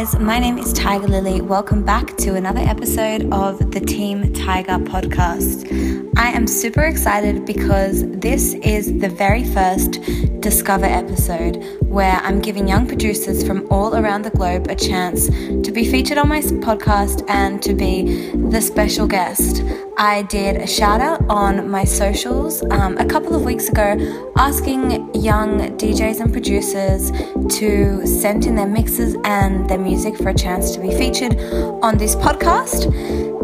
guys? My name is Tiger Lily. Welcome back to another episode of the Team Tiger podcast. I am super excited because this is the very first Discover episode where I'm giving young producers from all around the globe a chance to be featured on my podcast and to be the special guest. I did a shout out on my socials um, a couple of weeks ago asking young DJs and producers to send in their mixes and their music for a chance to be featured on this podcast.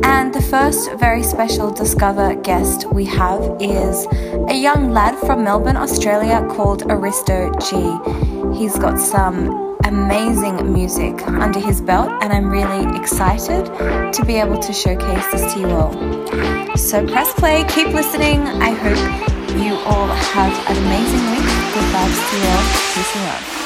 And the first very special Discover guest we have is a young lad from Melbourne, Australia called Aristo G. He's got some amazing music under his belt, and I'm really excited to be able to showcase this to you all. So press play, keep listening. I hope you all have an amazing week. Good to you all. Peace and love.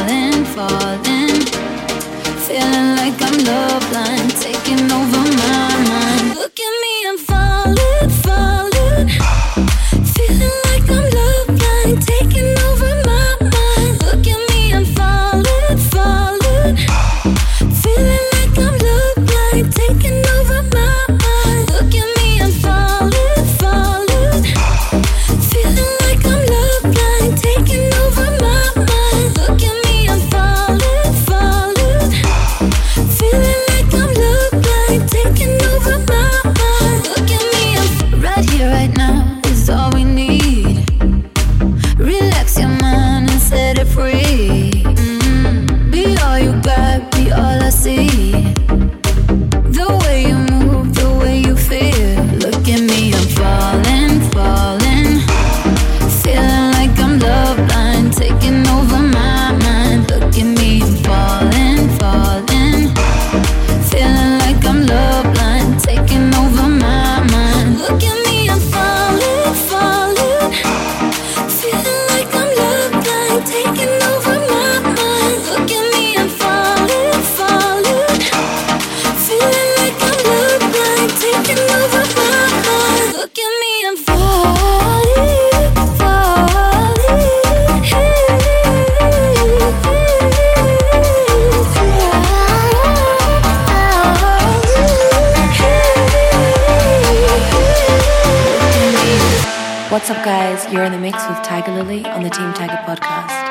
What's up, guys? You're in the mix with Tiger Lily on the Team Tiger podcast.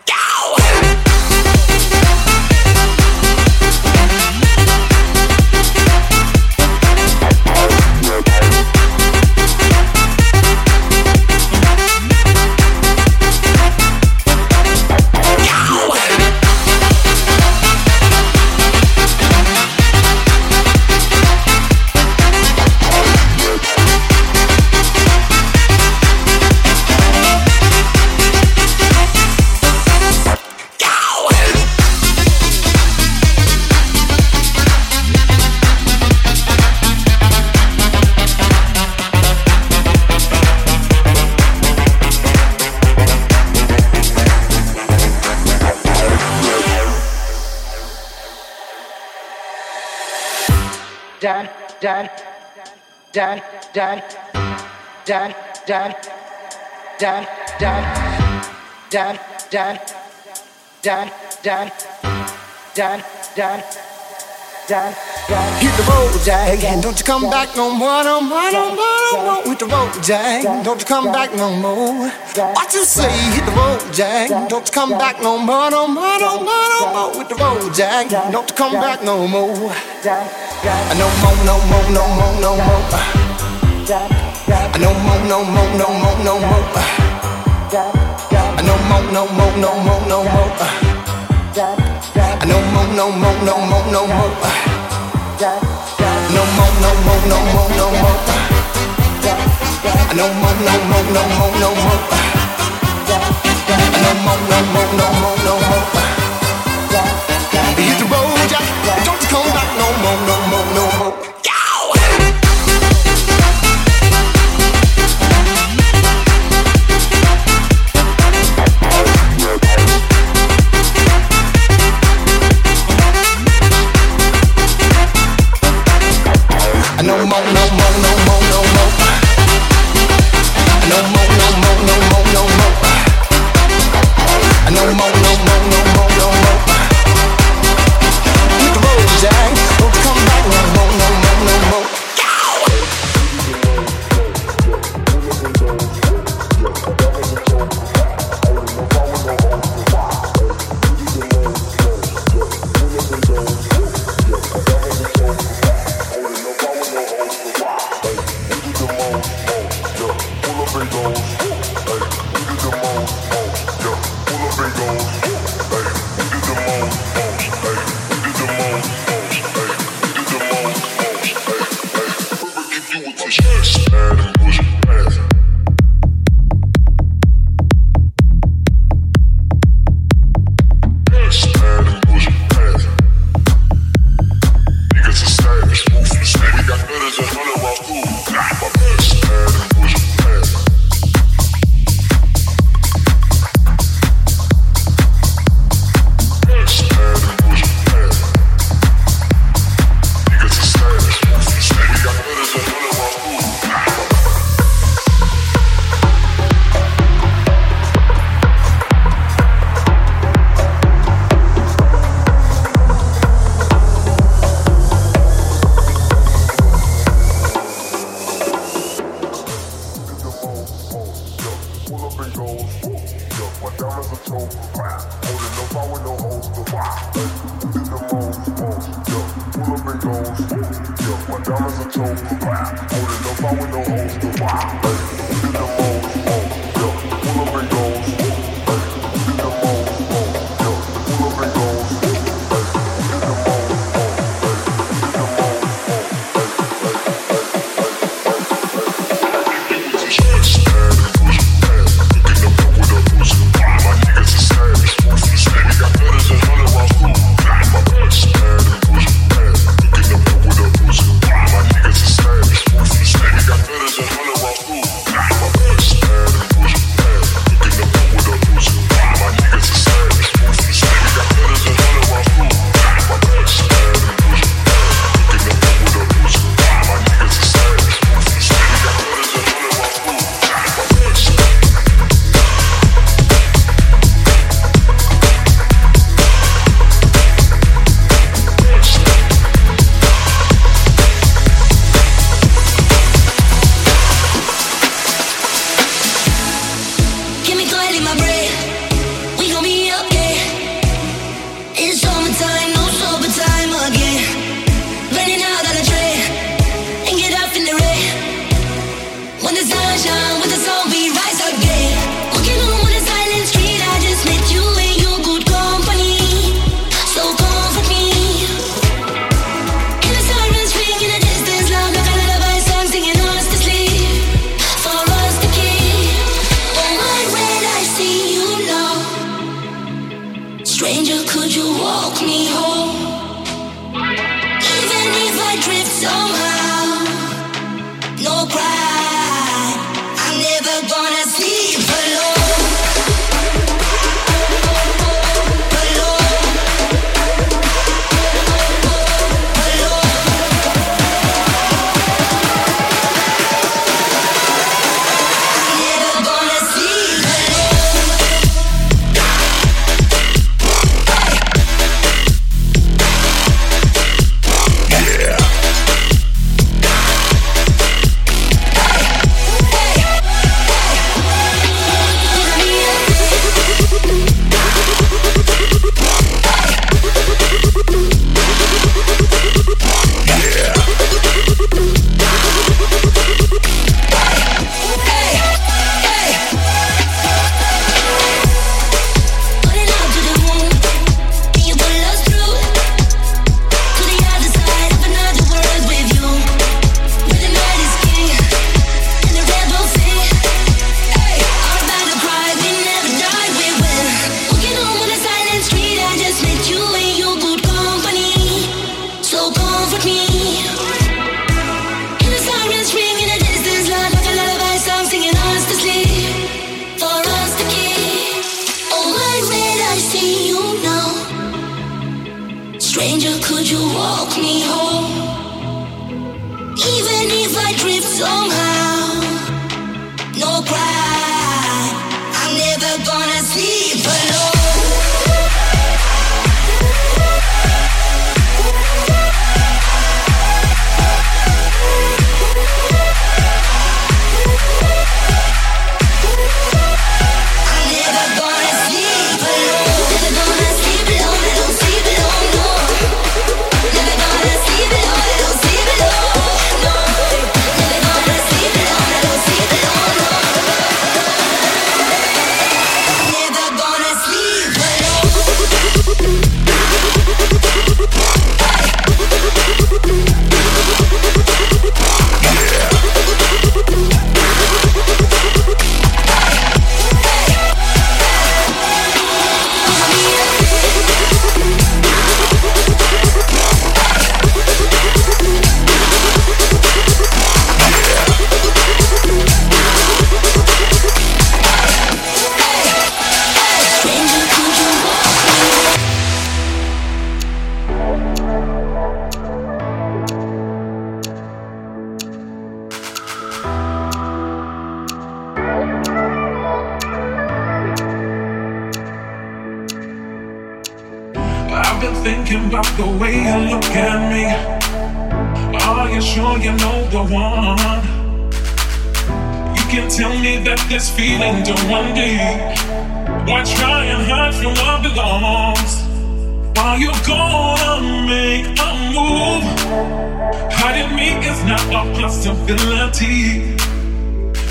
Dad, dad, dad, dad, dad, dad, dad, dad, dad, dad, dad, dad, dad, dad, dad. Hit the road, Jack, don't you come back no more, no more, no more, no more with the road, Jack. Don't you come back no more. What you say? Hit the road, Jack. Don't you come back no more, no more, no more, no more with the road, Jack. Don't you come back no more. I know mo, no more, no more, no more. I know mo, no more, no more, no more. I know mo, no more, no more, no more. I know mo, no more, no more, no more. No more, no more, no more, no more. I know mo, no more, no more, no more. I know mo, no more, no more, no mo. Hit the road, Jack. Don't come back no more, no. Stranger, could you walk me home? Even if I drift somehow. reality.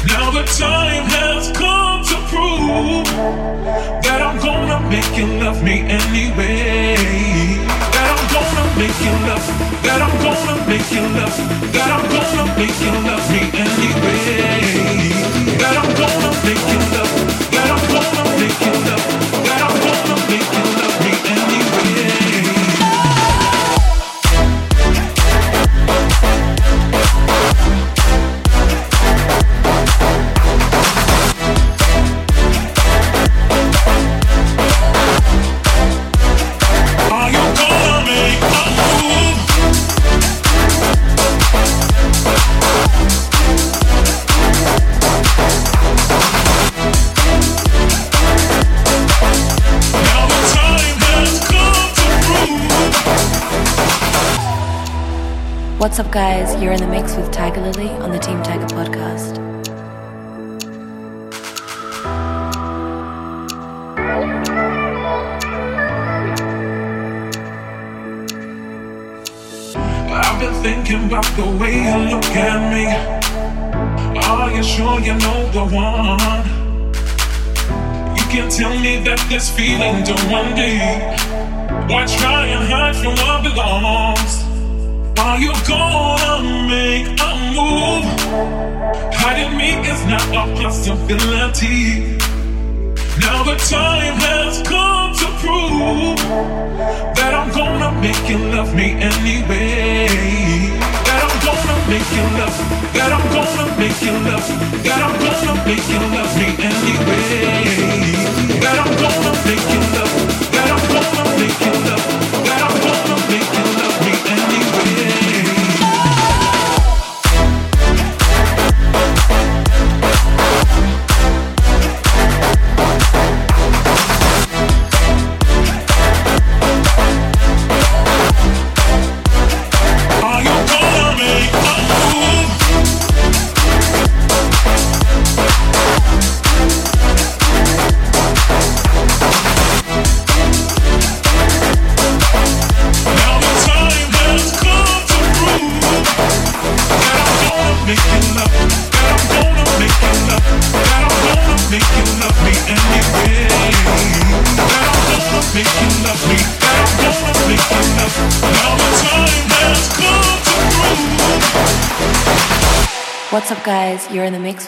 Now the time has come to prove that I'm gonna make you love me anyway. That I'm gonna make you love. That I'm gonna make you love. That I'm gonna make you love me anyway. That I'm gonna make you love. That I'm gonna make you love. That I'm gonna make you love. What's up, guys? You're in the mix with Tiger Lily on the Team Tiger podcast. I've been thinking about the way you look at me. Oh, Are you sure you know the one? You can tell me that this feeling don't one day. Why try and hide from what belongs? Are you gonna make a move? Hiding me is not a possibility. Now the time has come to prove that I'm gonna make you love me anyway. That I'm gonna make you love. That I'm gonna make you love. That I'm gonna make you love me anyway. That I'm gonna make you love. That I'm gonna make you love.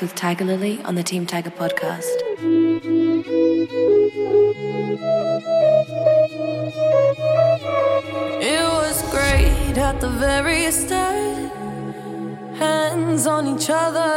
With Tiger Lily on the Team Tiger podcast. It was great at the very start. Hands on each other.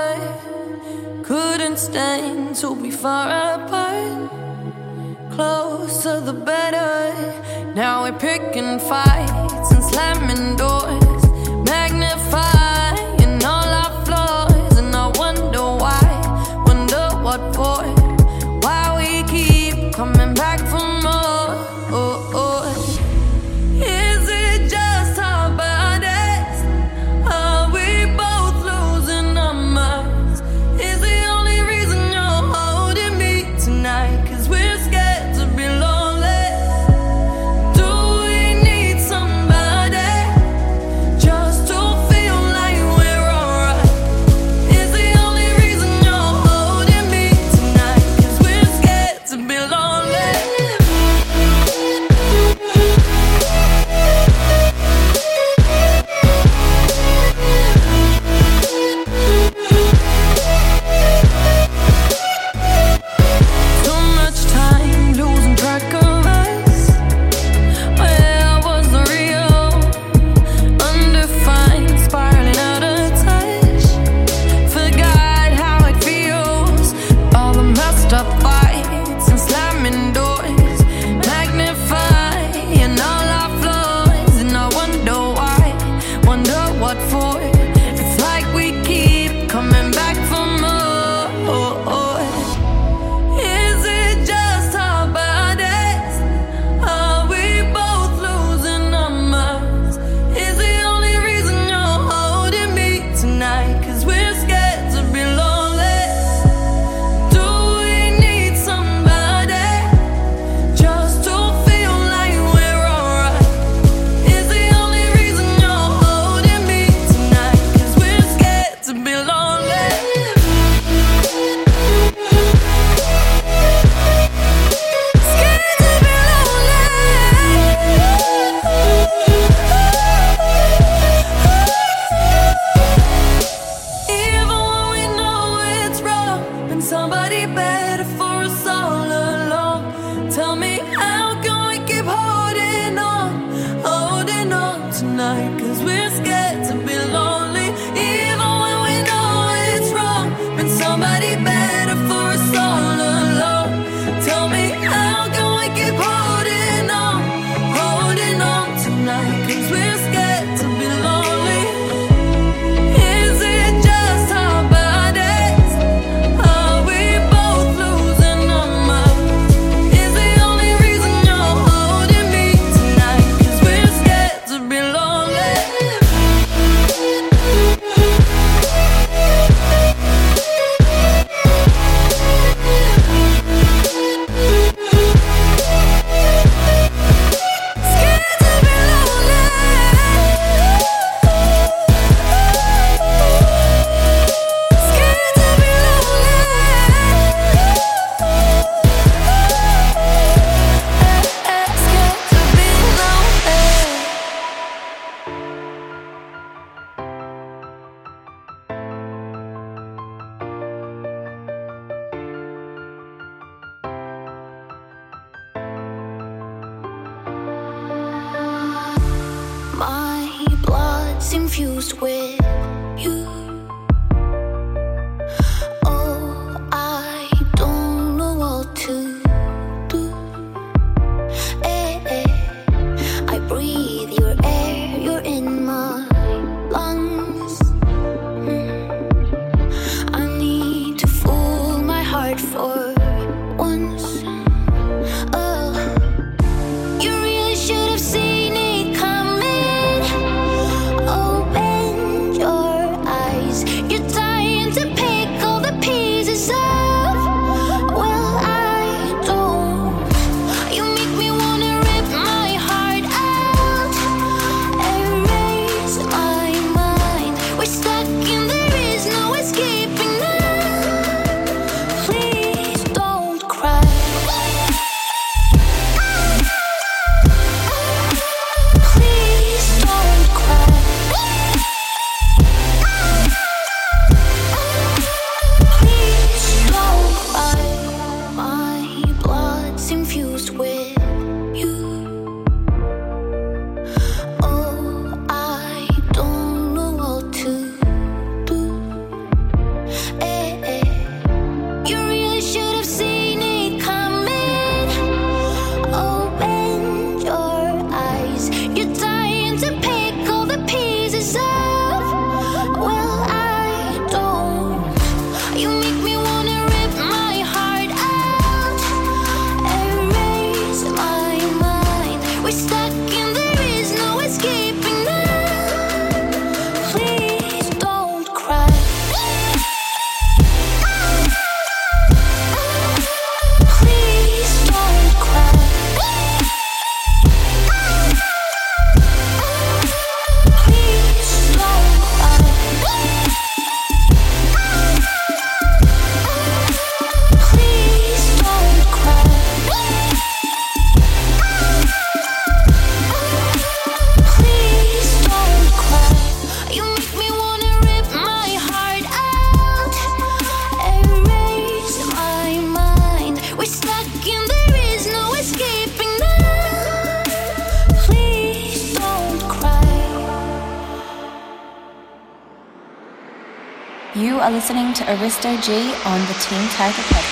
Aristo G on the Team Tiger podcast.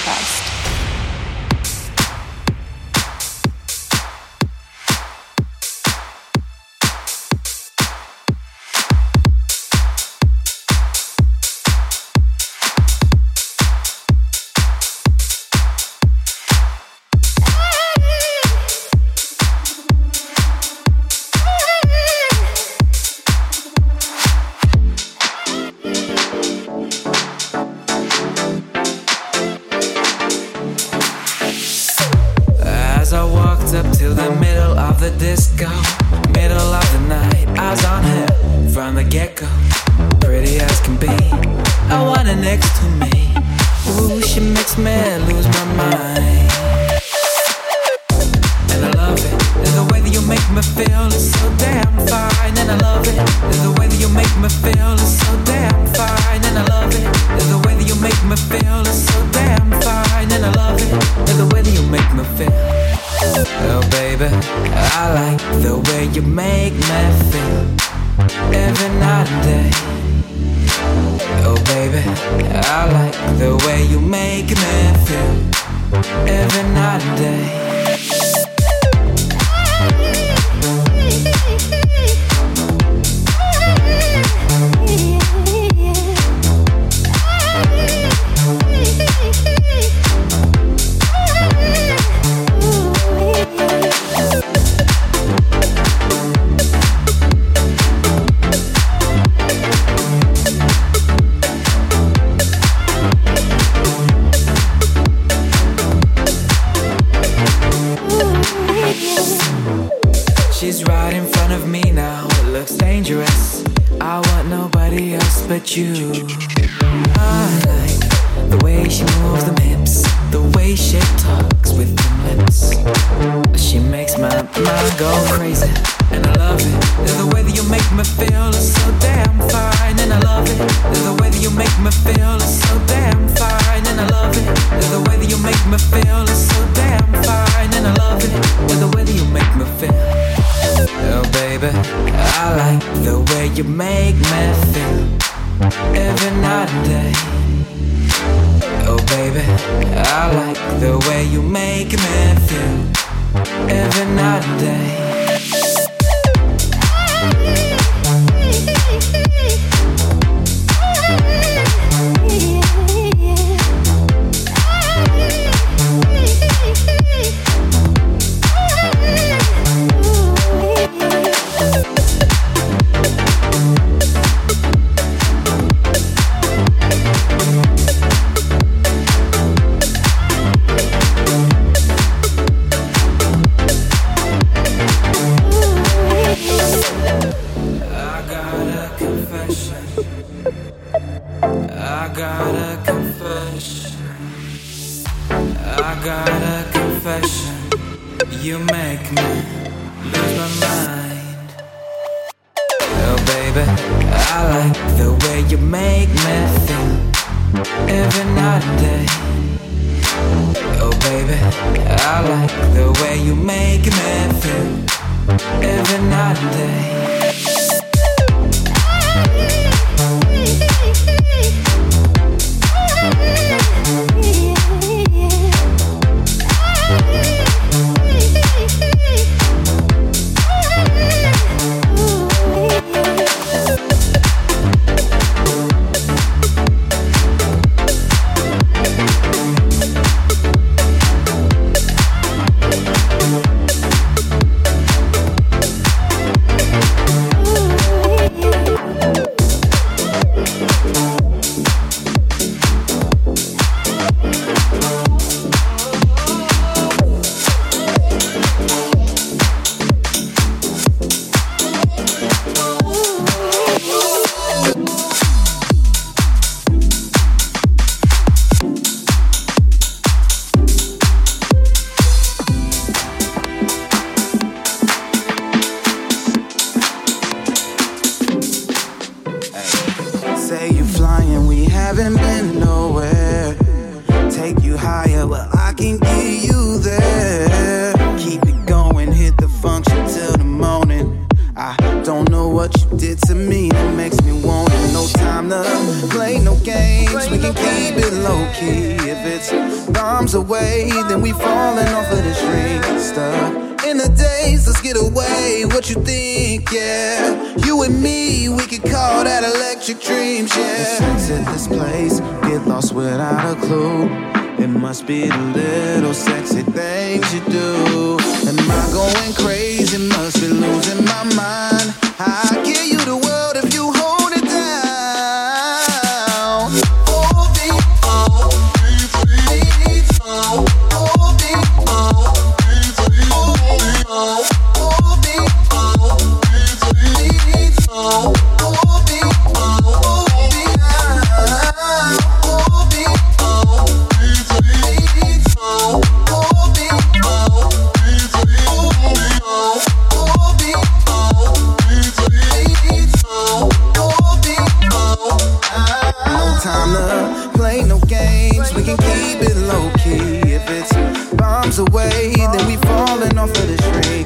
dreams away, then we falling off of the tree.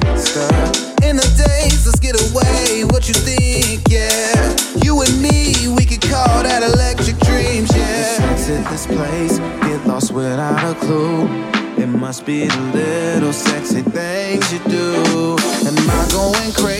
In the days, let's get away. What you think? Yeah, you and me, we could call that electric dreams. Yeah, let's this place, get lost without a clue. It must be the little sexy things you do. Am I going crazy?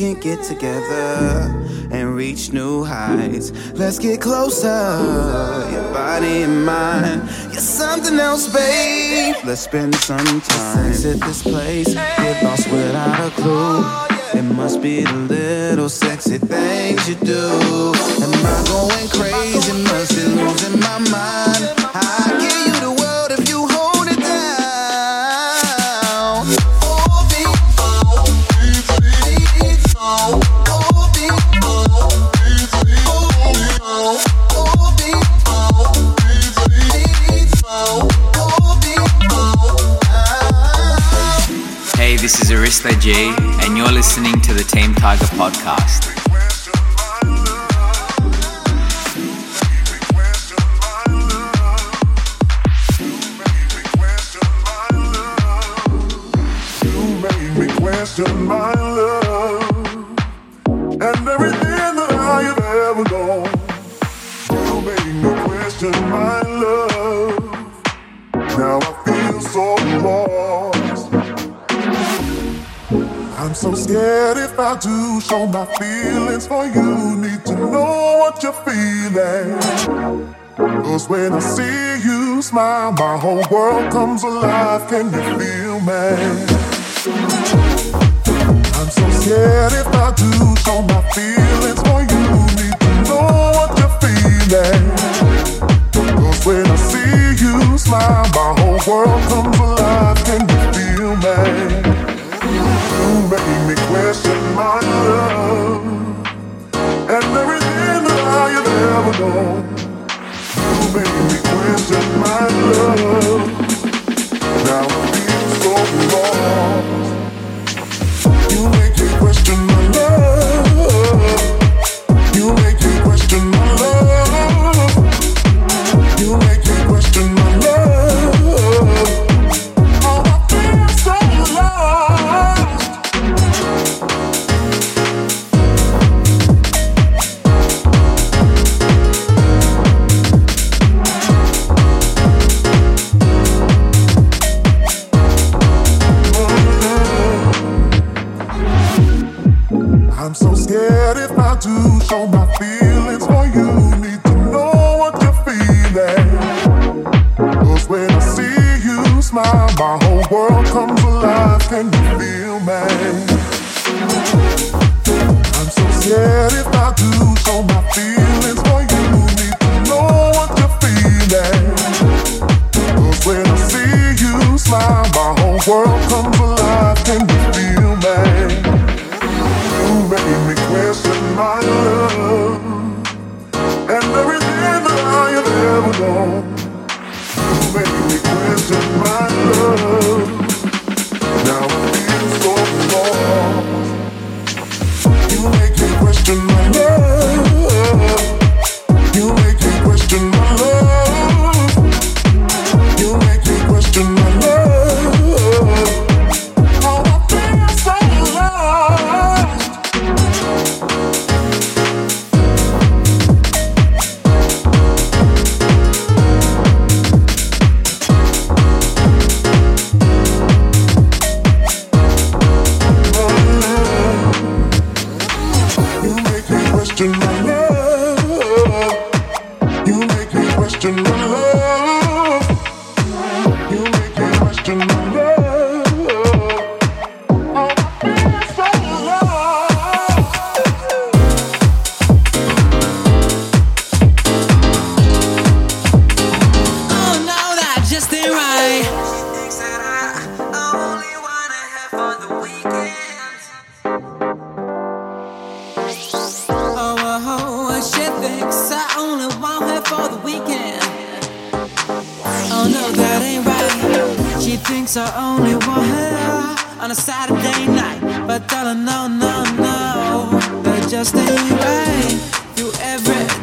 can get together and reach new heights. Let's get closer, your body and mine. You're something else, babe. Let's spend some time. Exit this place, get lost without a clue. It must be the little sexy things you do. Am I going crazy? Must be losing my mind. And you're listening to the Team Tiger podcast. My love I do show my feelings for you. Need to know what you're feeling. Cause when I see you smile, my whole world comes alive. Can you feel me? I'm so scared if I do show my feelings for you. Need to know what you're feeling. Cause when I see you smile, my whole world comes alive. Can you feel me? Make me question my love and everything that I have ever known. You make me question my love. Now I feel so lost. Smile, my whole world comes alive. Can you feel me? I'm so scared if I do show my feelings for you. Need to know what you're feeling. Cause when I see you smile, my whole world comes alive. Can you feel me? You made me question my love and everything that I have ever known. Question my love.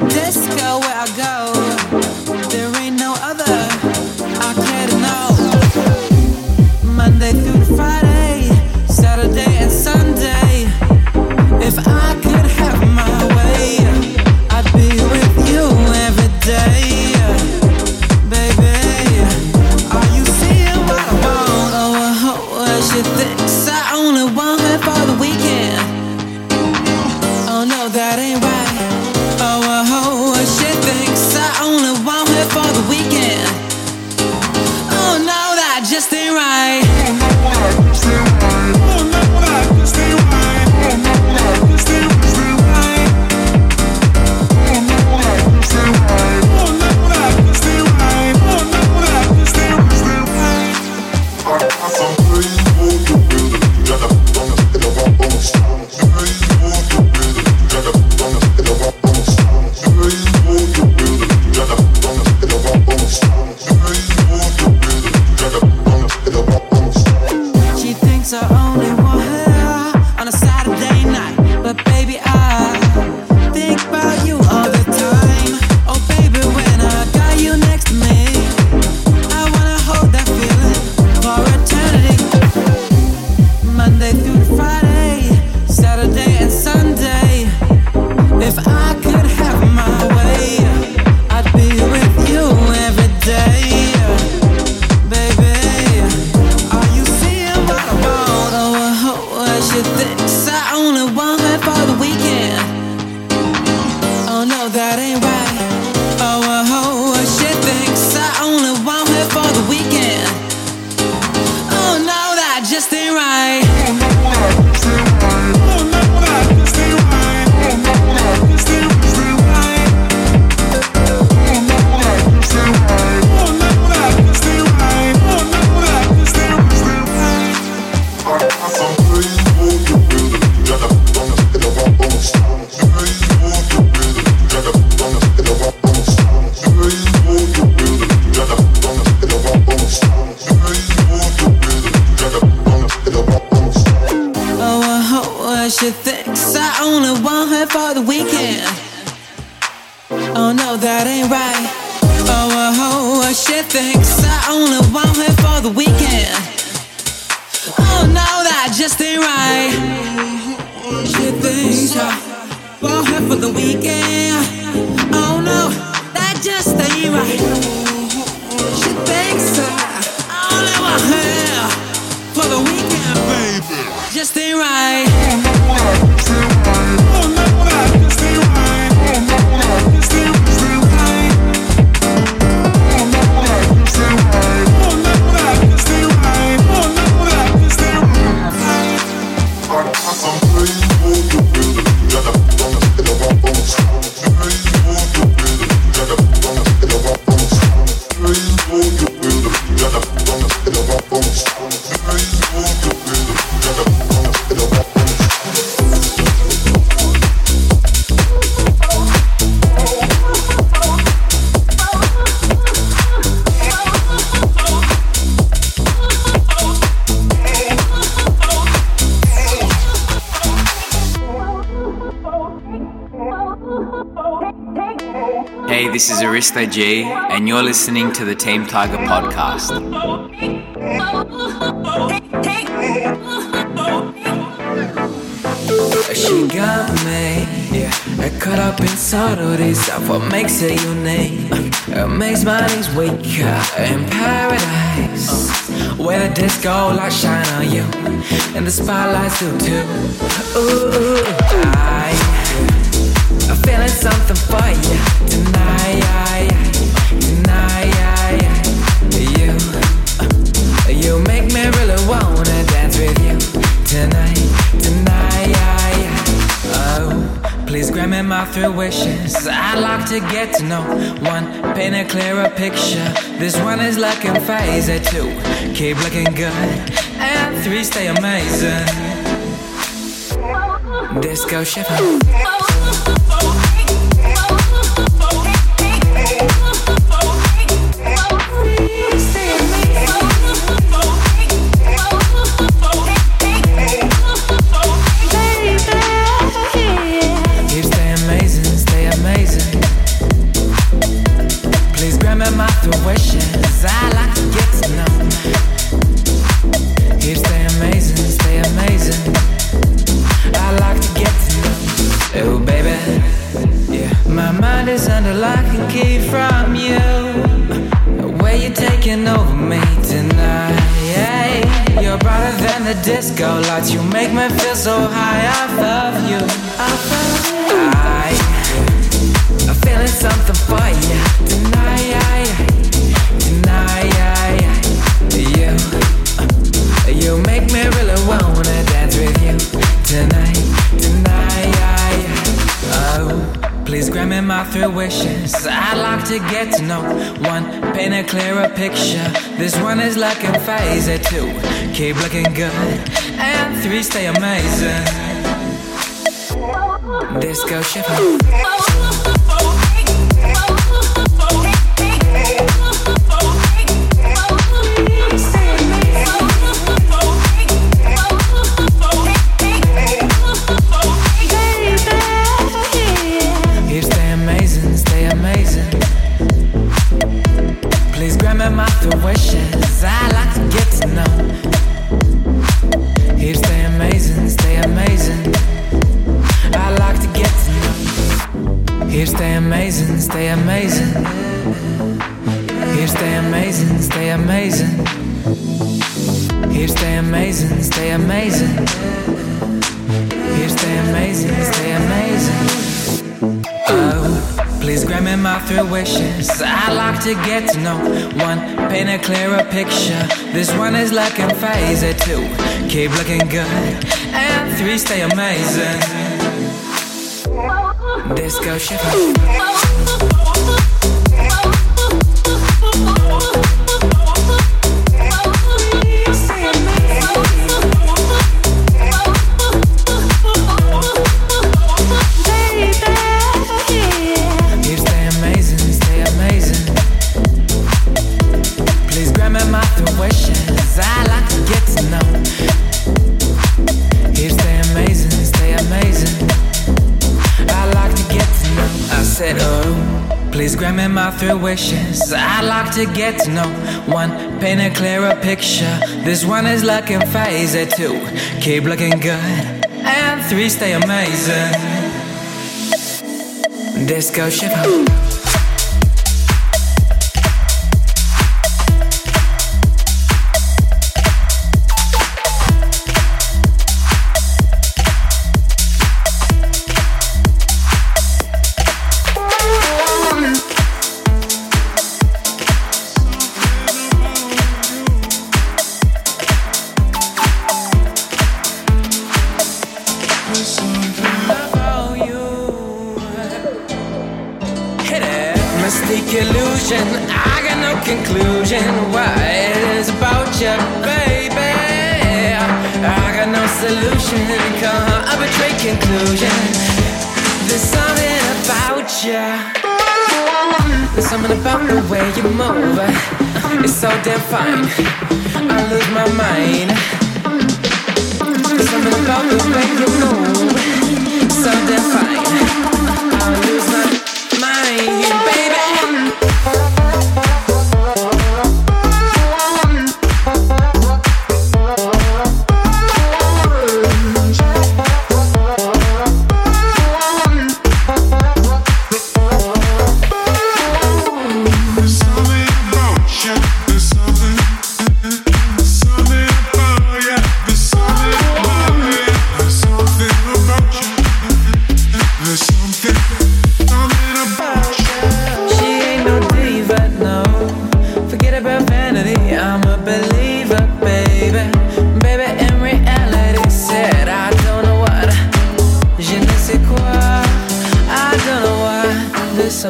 Disco where I go, is G, and you're listening to the Team Tiger podcast. She got me, yeah. Caught up in subtleties of what makes her unique. It makes my days wake in paradise. Where the disco lights shine on you, and the spotlights do too. Ooh, I, feeling something for you tonight. Tonight, you, you make me really wanna dance with you tonight, tonight. Oh, please grant me my three wishes. I'd like to get to know one, paint a clearer picture. This one is looking phase. Two, keep looking good, and three, stay amazing. Disco shiver. Disco lights. You make me feel so high. Please grant me my three wishes. I'd like to get to know one, paint a clearer picture. This one is looking phase. Two, keep looking good, and three, stay amazing. Disco shiver. Keep stay amazing, stay amazing. Keep stay amazing, stay amazing. Keep stay amazing, stay amazing. Keep stay amazing, stay amazing. Oh, please grant me my three wishes. I'd like to get to know one, paint a clearer picture. This one is looking phase. Two, keep looking good, and three, stay amazing. Disco shiver. in my three wishes. I'd like to get to know one, paint a clearer picture. This one is looking phased, two, keep looking good, and three, stay amazing. Disco shiver. conclusion. There's something about you. There's something about the way you move. It's so damn fine. I lose my mind. There's something about the way you move. So damn fine. I lose my mind.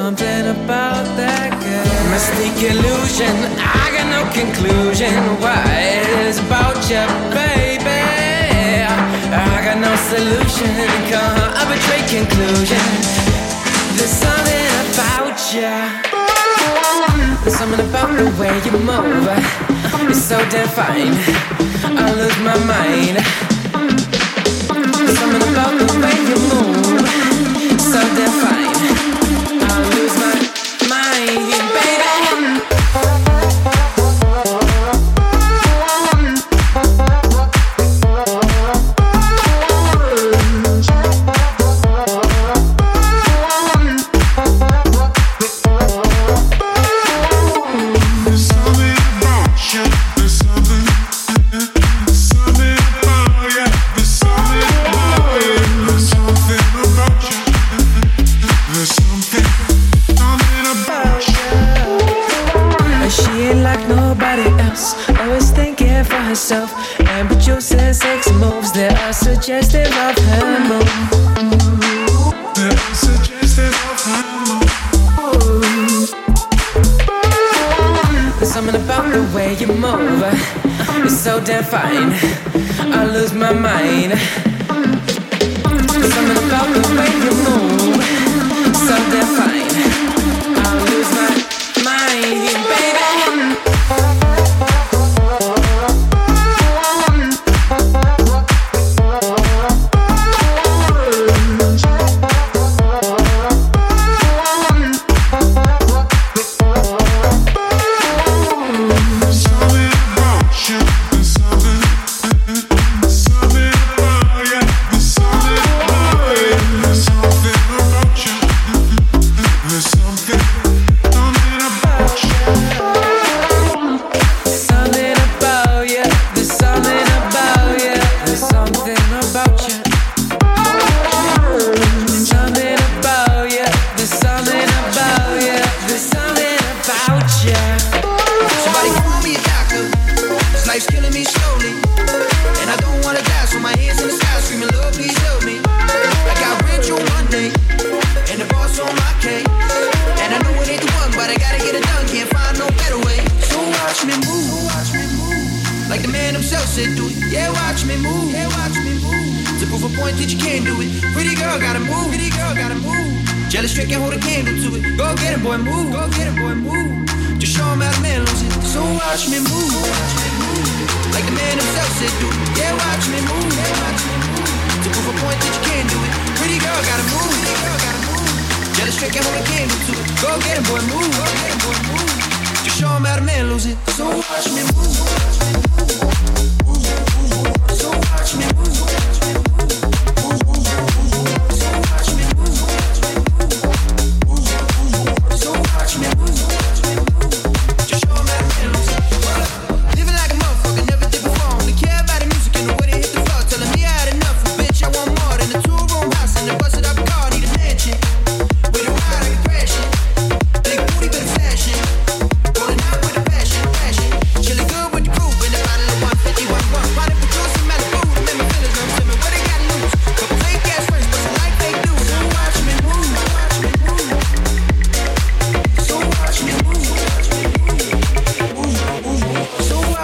something about that girl. Mystic illusion, I got no conclusion. Why it is about you, baby? I got no solution. Come arbitrary conclusion. There's something about you. There's something about the way you move. It's so divine. I lose my mind. There's something about the way you move. So divine.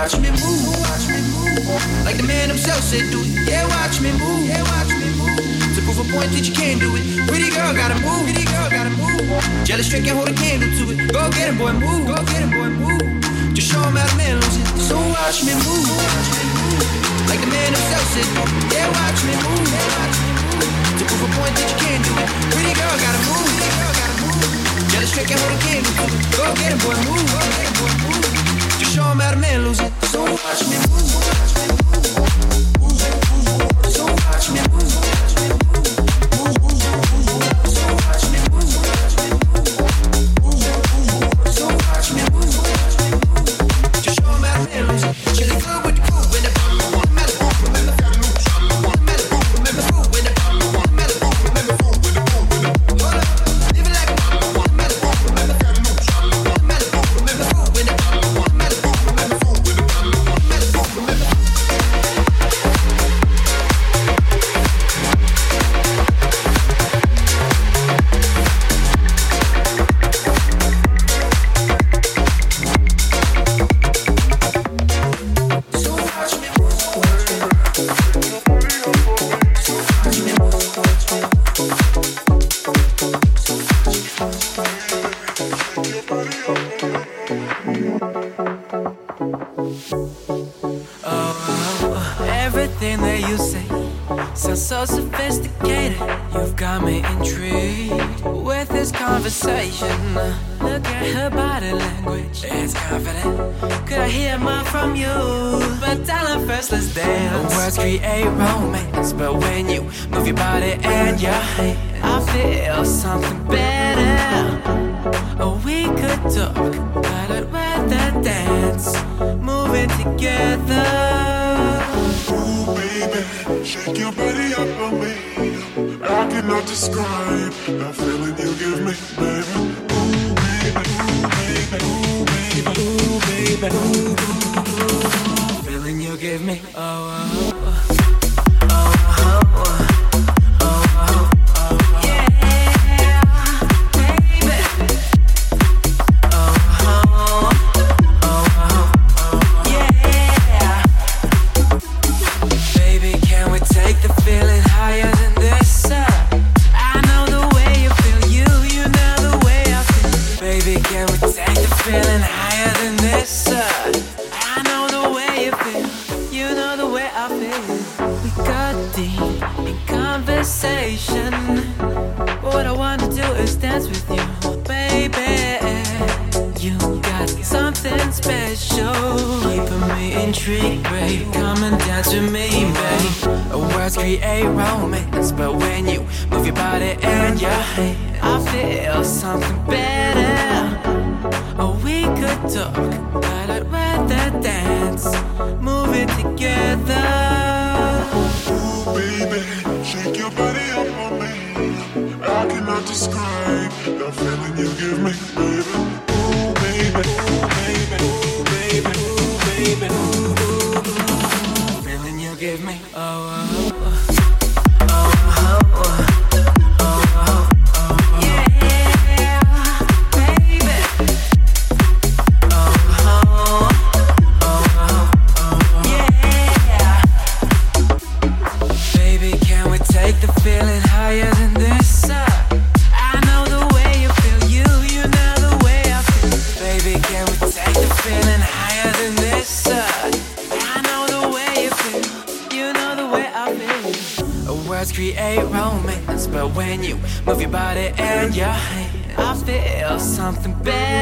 watch me move, watch me move. Like the man himself said, do it. Yeah, watch me move, yeah, watch me move. To prove a point that you can do it. Pretty girl gotta move, pretty girl gotta move. Jealous trick can hold a candle to it. Go get him, boy, move, go get him, boy, move. Just show him how the man lose it. So watch me move, watch me move. Like the man himself said, yeah, watch me move, yeah, watch me move. To prove a point that you can do it. Pretty girl gotta move, pretty girl gotta move. Jealous trick can hold a candle to it. Go get him, boy, move, go get him, boy, move. Що мермелузи, зорувач мені, зорувач мені, зорувач мені, зорувач мені, feel something better. Oh, we could talk, but I'd rather dance, moving together. Ooh, baby, shake your body up on me. I cannot describe the feeling you give me, baby. Ooh, baby, ooh, baby, ooh, baby, ooh, baby, ooh, ooh, ooh, ooh. feeling you give me. Oh. oh. Something better.